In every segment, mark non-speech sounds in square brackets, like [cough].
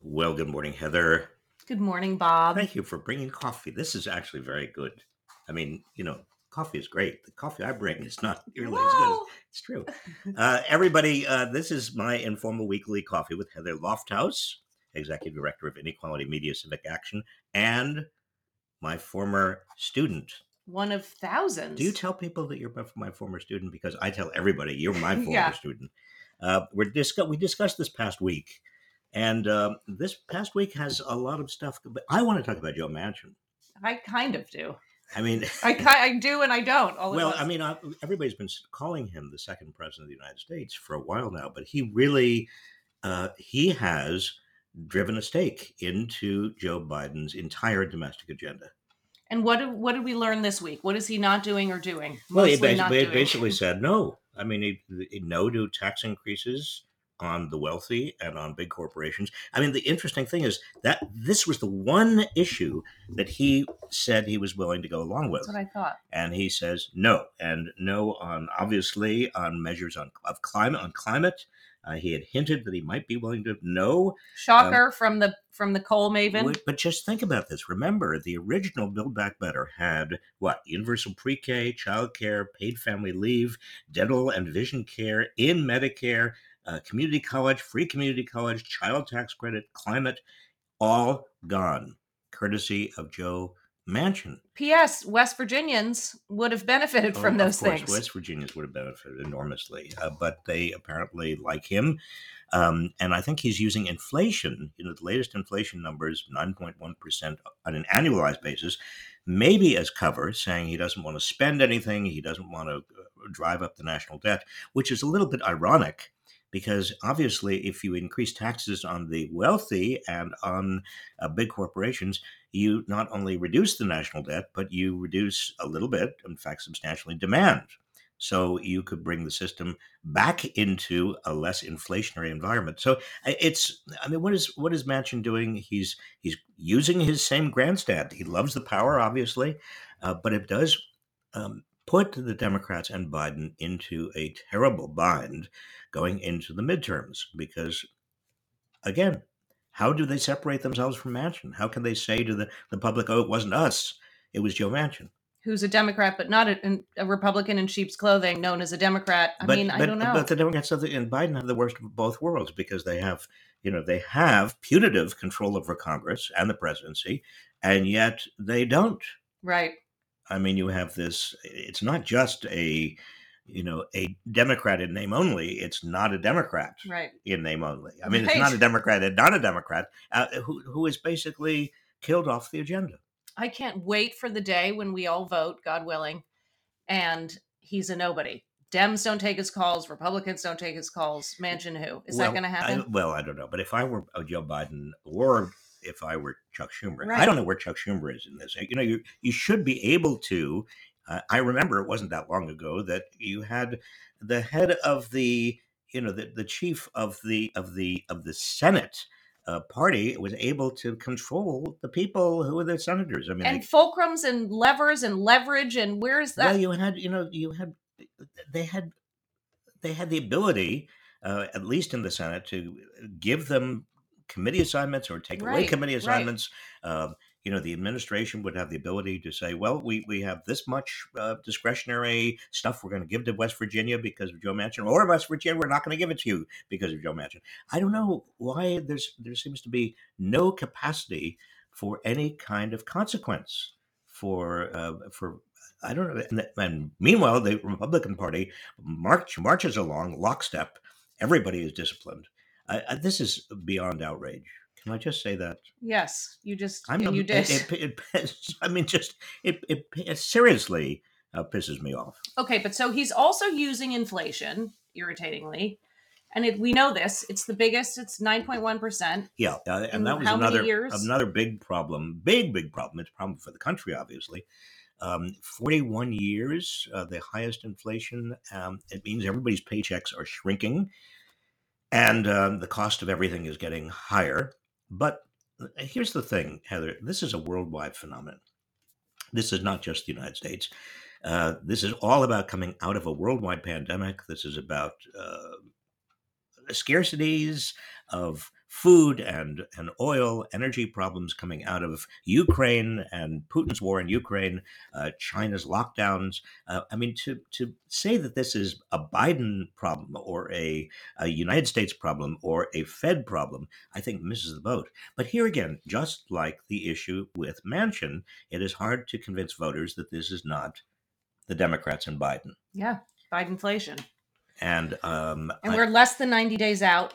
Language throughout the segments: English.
Well, good morning, Heather. Good morning, Bob. Thank you for bringing coffee. This is actually very good. I mean, you know, coffee is great. The coffee I bring is not nearly as good. It's true. Uh, everybody, uh, this is my informal weekly coffee with Heather Lofthouse, Executive Director of Inequality Media Civic Action, and my former student. One of thousands. Do you tell people that you're my former student? Because I tell everybody you're my [laughs] former Yeah. student. Uh, we're discuss- we discussed this past week, and um, this past week has a lot of stuff. But I want to talk about Joe Manchin. I kind of do. I mean, [laughs] I ki- I do and I don't. All well. I mean, I, everybody's been calling him the second president of the United States for a while now, but he really uh, he has driven a stake into Joe Biden's entire domestic agenda. and what did, what did we learn this week? What is he not doing or doing? Well, he basically, basically said no. I mean, he, he- no to tax increases on the wealthy and on big corporations. I mean, the interesting thing is that this was the one issue that he said he was willing to go along with, That's what I thought. and he says no, and no on obviously on measures on of climate on climate. Uh, he had hinted that he might be willing to no, Shocker from the from the coal maven. But just think about this. Remember, the original Build Back Better had what? Universal pre K, childcare, paid family leave, dental and vision care in Medicare, uh, community college, free community college, child tax credit, climate, all gone, courtesy of Joe Manchin. P.S. West Virginians would have benefited Oh, from those course, things. West Virginians would have benefited enormously, uh, but they apparently like him. Um, and I think he's using inflation, you know, the latest inflation numbers, 9.1% on an annualized basis, maybe as cover, saying he doesn't want to spend anything, he doesn't want to uh, drive up the national debt, which is a little bit ironic because obviously, if you increase taxes on the wealthy and on uh, big corporations, you not only reduce the national debt, but you reduce a little bit, in fact, substantially, demand. So you could bring the system back into a less inflationary environment. So it's, I mean, what is what is Manchin doing? He's he's using his same grandstand. He loves the power, obviously, uh, but it does um, put the Democrats and Biden into a terrible bind going into the midterms because, again, how do they separate themselves from Manchin? How can they say to the, the public, "Oh, it wasn't us; it was Joe Manchin"? Who's a Democrat but not a, a Republican in sheep's clothing, known as a Democrat? I mean, I don't know. But the Democrats have the, and Biden have the worst of both worlds because they have, you know, they have punitive control over Congress and the presidency, and yet they don't. right. I mean, you have this. It's not just a, you know, a Democrat in name only. It's not a Democrat Right. in name only. I mean, it's not a Democrat and not a Democrat uh, who who is basically killed off the agenda. I can't wait for the day when we all vote, God willing, and he's a nobody. Dems don't take his calls. Republicans don't take his calls. Manchin who? Is that going to I- happen? well, I don't know, but if I were Joe Biden or if I were Chuck Schumer, I don't know where Chuck Schumer is in this. You know, you you should be able to. Uh, I remember it wasn't that long ago that you had the head of the, you know, the, the chief of the of the of the Senate uh, party was able to control the people who were the senators. I mean, and they- fulcrums and levers and leverage and where's that? well, you had, you know, you had, they had, they had the ability, uh, at least in the Senate, to give them committee assignments or take away Right, committee right. assignments. Um, you know, the administration would have the ability to say, well, we, we have this much uh, discretionary stuff we're going to give to West Virginia because of Joe Manchin, or West Virginia, we're not going to give it to you because of Joe Manchin. I don't know why there's there seems to be no capacity for any kind of consequence for uh, for I don't know. And, and meanwhile, the Republican Party march marches along lockstep. Everybody is disciplined. I, I, this is beyond outrage. Can I just say that? yes, you just I'm you did. It, it, [laughs] it- I mean, just it, it, it seriously uh, pisses me off. okay, but so he's also using inflation irritatingly, and it, we know this. It's the biggest. It's nine point one percent. Yeah, uh, and that was another another big problem. Big big problem. It's a problem for the country, obviously. Um, 41 years, uh, the highest inflation. Um, it means everybody's paychecks are shrinking, and um, the cost of everything is getting higher. But uh, here's the thing, Heather. This is a worldwide phenomenon. This is not just the United States. Uh, this is all about coming out of a worldwide pandemic. This is about uh, scarcities of food and, and oil, energy problems coming out of Ukraine and Putin's war in Ukraine, uh, China's lockdowns. Uh, I mean, to, to say that this is a Biden problem or a, a United States problem or a Fed problem, I think misses the boat. But here again, just like the issue with Manchin, it is hard to convince voters that this is not the Democrats and Biden. Yeah, Biden inflation. And um, And we're less than 90 days out.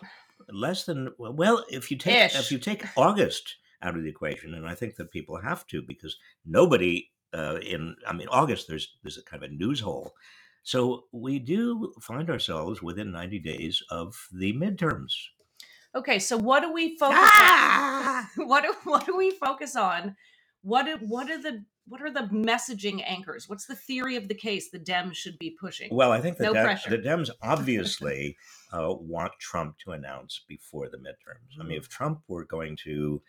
Less than well if you take Ish. if you take august out of the equation and i think that people have to because nobody uh, in i mean august there's there's a kind of a news hole so we do find ourselves within 90 days of the midterms Okay, so what do we focus Ah! on? [laughs] What do, what do we focus on? What do, what are the what are the messaging anchors? What's the theory of the case the Dems should be pushing? well i think the, No pressure. the dems obviously [laughs] uh, want trump to announce before the midterms i mean if trump were going to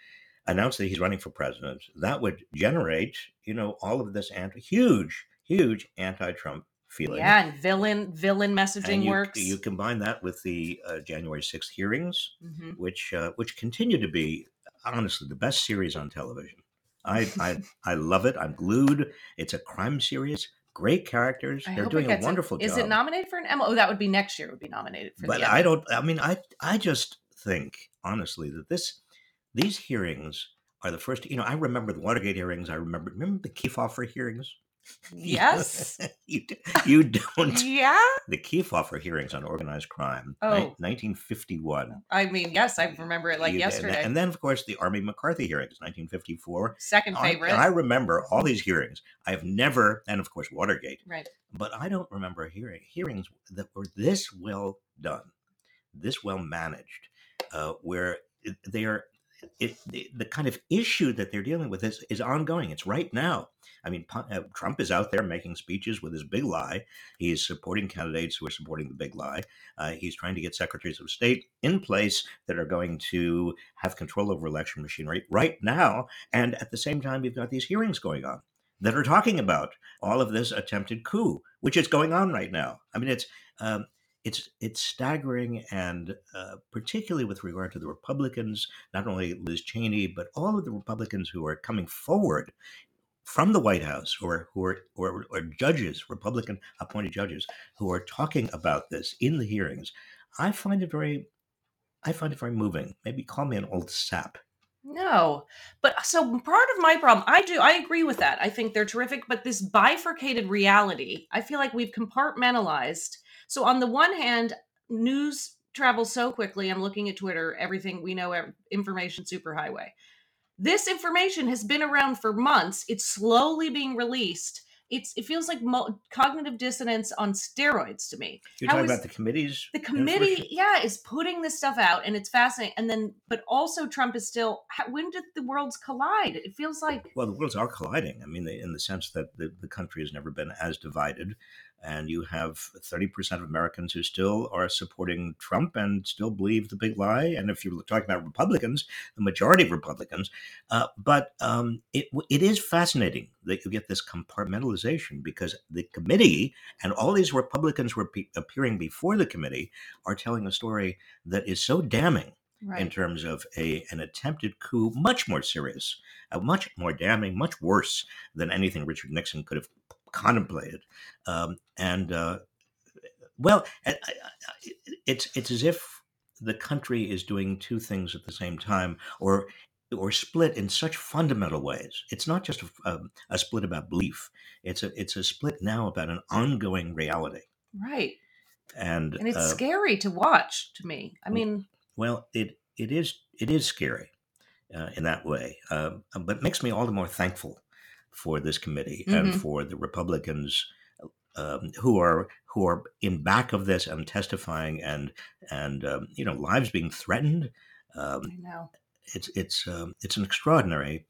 announce that he's running for president that would generate you know all of this anti huge huge anti-trump feeling yeah, and villain villain messaging and you, works. You combine that with the uh, January 6th hearings, Mhm. which uh, which continue to be honestly the best series on television. I I, I love it. I'm glued. It's a crime series. Great characters. I They're hope it doing a gets wonderful Is job. it nominated for an Emmy? Oh, that would be next year. It would be nominated for but the I Emmy. don't. I mean, I I just think honestly that this these hearings are the first. You know, I remember the Watergate hearings. I remember remember the Kefauver hearings. [laughs] Yes. [laughs] you you don't. yeah. The Kefauver hearings on organized crime, Oh. ni- 1951. I mean, yes, I remember it like You- yesterday. And then, of course, the Army McCarthy hearings, 1954. Second I- favorite. and I remember all these hearings. I have never, and of course, Watergate, right. but I don't remember hearing hearings that were this well done, this well managed, uh, where they are. It, the, the kind of issue that they're dealing with is, is ongoing. It's right now. I mean, uh, Trump is out there making speeches with his big lie. He's supporting candidates who are supporting the big lie. Uh, he's trying to get secretaries of state in place that are going to have control over election machinery right now. And at the same time, you've got these hearings going on that are talking about all of this attempted coup, which is going on right now. I mean, it's um, it's it's staggering, and uh, particularly with regard to the Republicans, not only Liz Cheney, but all of the Republicans who are coming forward from the White House, are who are or, or judges, Republican appointed judges, who are talking about this in the hearings. I find it very, I find it very moving. Maybe call me an old sap. No, but so part of my problem, I do, I agree with that. I think they're terrific, but this bifurcated reality, I feel like we've compartmentalized. So on the one hand, news travels so quickly. I'm looking at Twitter, everything we know, information superhighway. This information has been around for months. It's slowly being released. It's it feels like mo- cognitive dissonance on steroids to me. You're How talking about the committees. the committee yeah is putting this stuff out and it's fascinating and then but also trump is still when did the worlds collide it feels like Well, the worlds are colliding. I mean, in the sense that the, the country has never been as divided. And you have 30% of Americans who still are supporting Trump and still believe the big lie. And if you're talking about Republicans, the majority of Republicans. Uh, but um, it, it is fascinating that you get this compartmentalization because the committee and all these Republicans were pe- appearing before the committee are telling a story that is so damning in terms of a an attempted coup, much more serious, uh, much more damning, much worse than anything Richard Nixon could have contemplated. Um, and uh, well, it's it's as if the country is doing two things at the same time, or or split in such fundamental ways. It's not just a, um, a split about belief. It's a it's a split now about an ongoing reality. right And, and it's uh, scary to watch to me i mean Well, it it is it is scary uh, in that way, um, but it makes me all the more thankful for this committee and Mhm. for the Republicans um, who are who are in back of this and testifying and and um, you know lives being threatened. Um, i know it's it's um, it's an extraordinary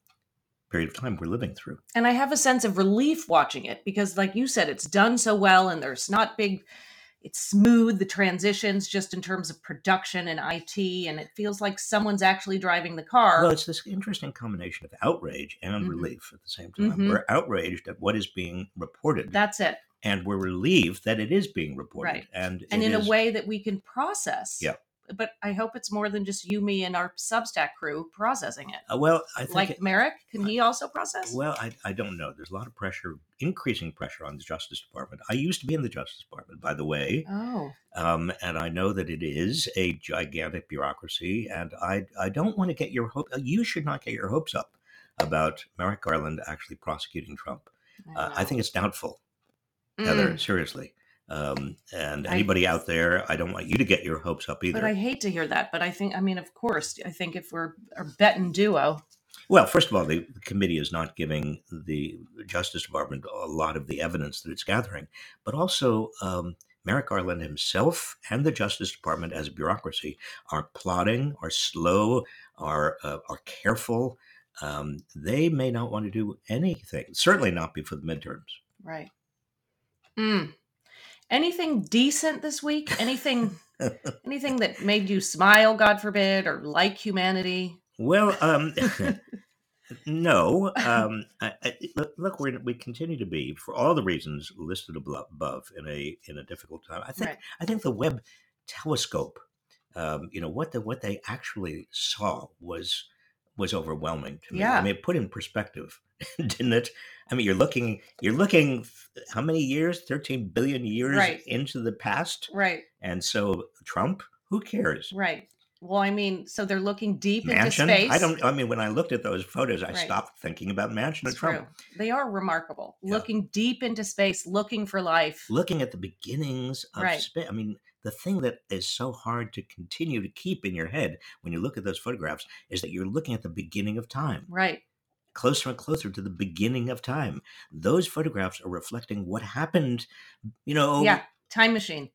period of time we're living through. and i have a sense of relief watching it because like you said it's done so well and there's not big it's smooth the transitions just in terms of production and it and it feels like someone's actually driving the car Well, it's this interesting combination of outrage and Mhm. relief at the same time. Mhm. We're outraged at what is being reported, that's it and we're relieved that it is being reported. Right. And and in is- a way that we can process Yeah. But I hope it's more than just you, me, and our Substack crew processing it. Uh, well, I think Like it- Merrick, can he also process? Well, I, I don't know. There's a lot of pressure, increasing pressure on the Justice Department. I used to be in the Justice Department, by the way, oh, um, and I know that it is a gigantic bureaucracy. And I I don't want to get your hope. You should not get your hopes up about Merrick Garland actually prosecuting Trump. Uh, I think it's doubtful, Mm, Heather. Seriously. Um, and I- anybody out there, I don't want you to get your hopes up either. But I hate to hear that. But I think, I mean, of course, I think if we're a betting duo, Well, first of all, the committee is not giving the Justice Department a lot of the evidence that it's gathering, but also um, Merrick Garland himself and the Justice Department as a bureaucracy are plotting, are slow, are uh, are careful. Um, they may not want to do anything. Certainly not before the midterms. right? Mm. Anything decent this week? Anything, [laughs] anything that made you smile, God forbid, or like humanity? Well, um, [laughs] no. Um, I, I, look, we're, we continue to be, for all the reasons listed above, in a in a difficult time. I think Right. I think the Webb telescope, um, you know, what the what they actually saw was was overwhelming to me. Yeah. I mean, it put in perspective, [laughs] didn't it? I mean, you're looking you're looking how many years? Thirteen billion years Right. into the past, Right, and so Trump, who cares? right. Well, I mean, so they're looking deep Manchin. into space. I don't. I mean, when I looked at those photos, I Right. stopped thinking about Manchin It's Trump. true. They are remarkable. Yeah. Looking deep into space, looking for life. Looking at the beginnings of Right. space. I mean, the thing that is so hard to continue to keep in your head when you look at those photographs is that you're looking at the beginning of time, Right. Closer and closer to the beginning of time. Those photographs are reflecting what happened. You know, Yeah. Time machine.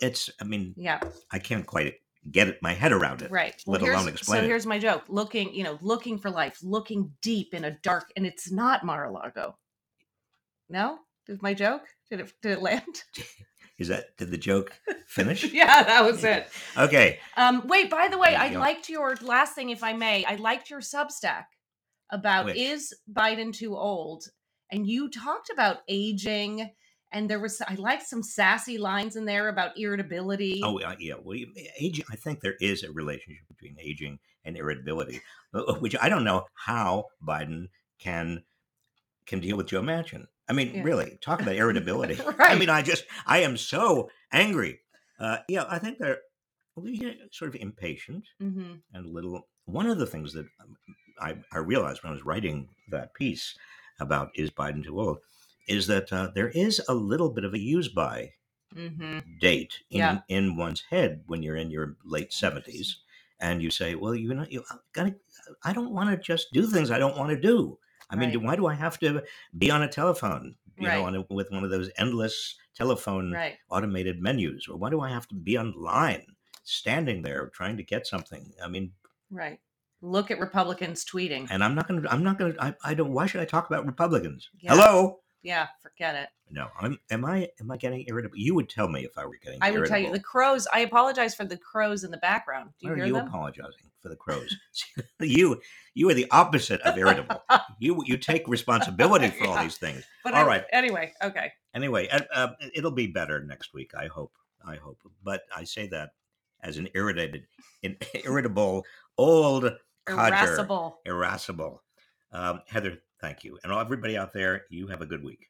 it's. I mean, Yeah. I can't quite get it, my head around it. Right. let here's- alone explain So it. here's my joke. Looking, you know, looking for life, looking deep in a dark, and it's not Mar-a-Lago. No? Did my joke? Did it did it land? [laughs] Is that did the joke finish? [laughs] yeah, that was it. Okay. Um, wait, by the way, Yeah, I liked your last thing, if I may. I liked your Substack about Which? is Biden too old? And you talked about aging, and there was I liked some sassy lines in there about irritability. Oh uh, yeah, well, aging. I think there is a relationship between aging and irritability, uh, which I don't know how Biden can can deal with Joe Manchin. I mean, Yeah. really, talk about irritability. [laughs] I mean, I just I am so angry. Uh, yeah, I think they're we get sort of impatient hmm and a little. One of the things that um, I, I realized when I was writing that piece about is Biden too old is that uh, there is a little bit of a use by hmm date in Yeah. in one's head when you're in your late seventies, and you say, "Well, you know, you got I don't want to just do things I don't want to do. I mean, do, why do I have to be on a telephone? You know, on a, with one of those endless telephone Right. automated menus, or why do I have to be online, standing there trying to get something? I mean, Right. Look at Republicans tweeting. and I'm not going to. I'm not going to. I, don't. Why should I talk about Republicans? Yeah. Hello. Yeah, forget it. No, I'm. Am I? Am I getting irritable? You would tell me if I were getting. I would tell you the crows. I apologize for the crows in the background. Do you Why hear are you them? apologizing for the crows? [laughs] [laughs] you you are the opposite of irritable. [laughs] you you take responsibility for all these things. But All I- right. Anyway, okay. Anyway, uh, uh, it'll be better next week. I hope. I hope. But I say that as an irritated, an irritable, old codger, Irascible. irascible. Um, Heather, thank you, and everybody out there. You have a good week.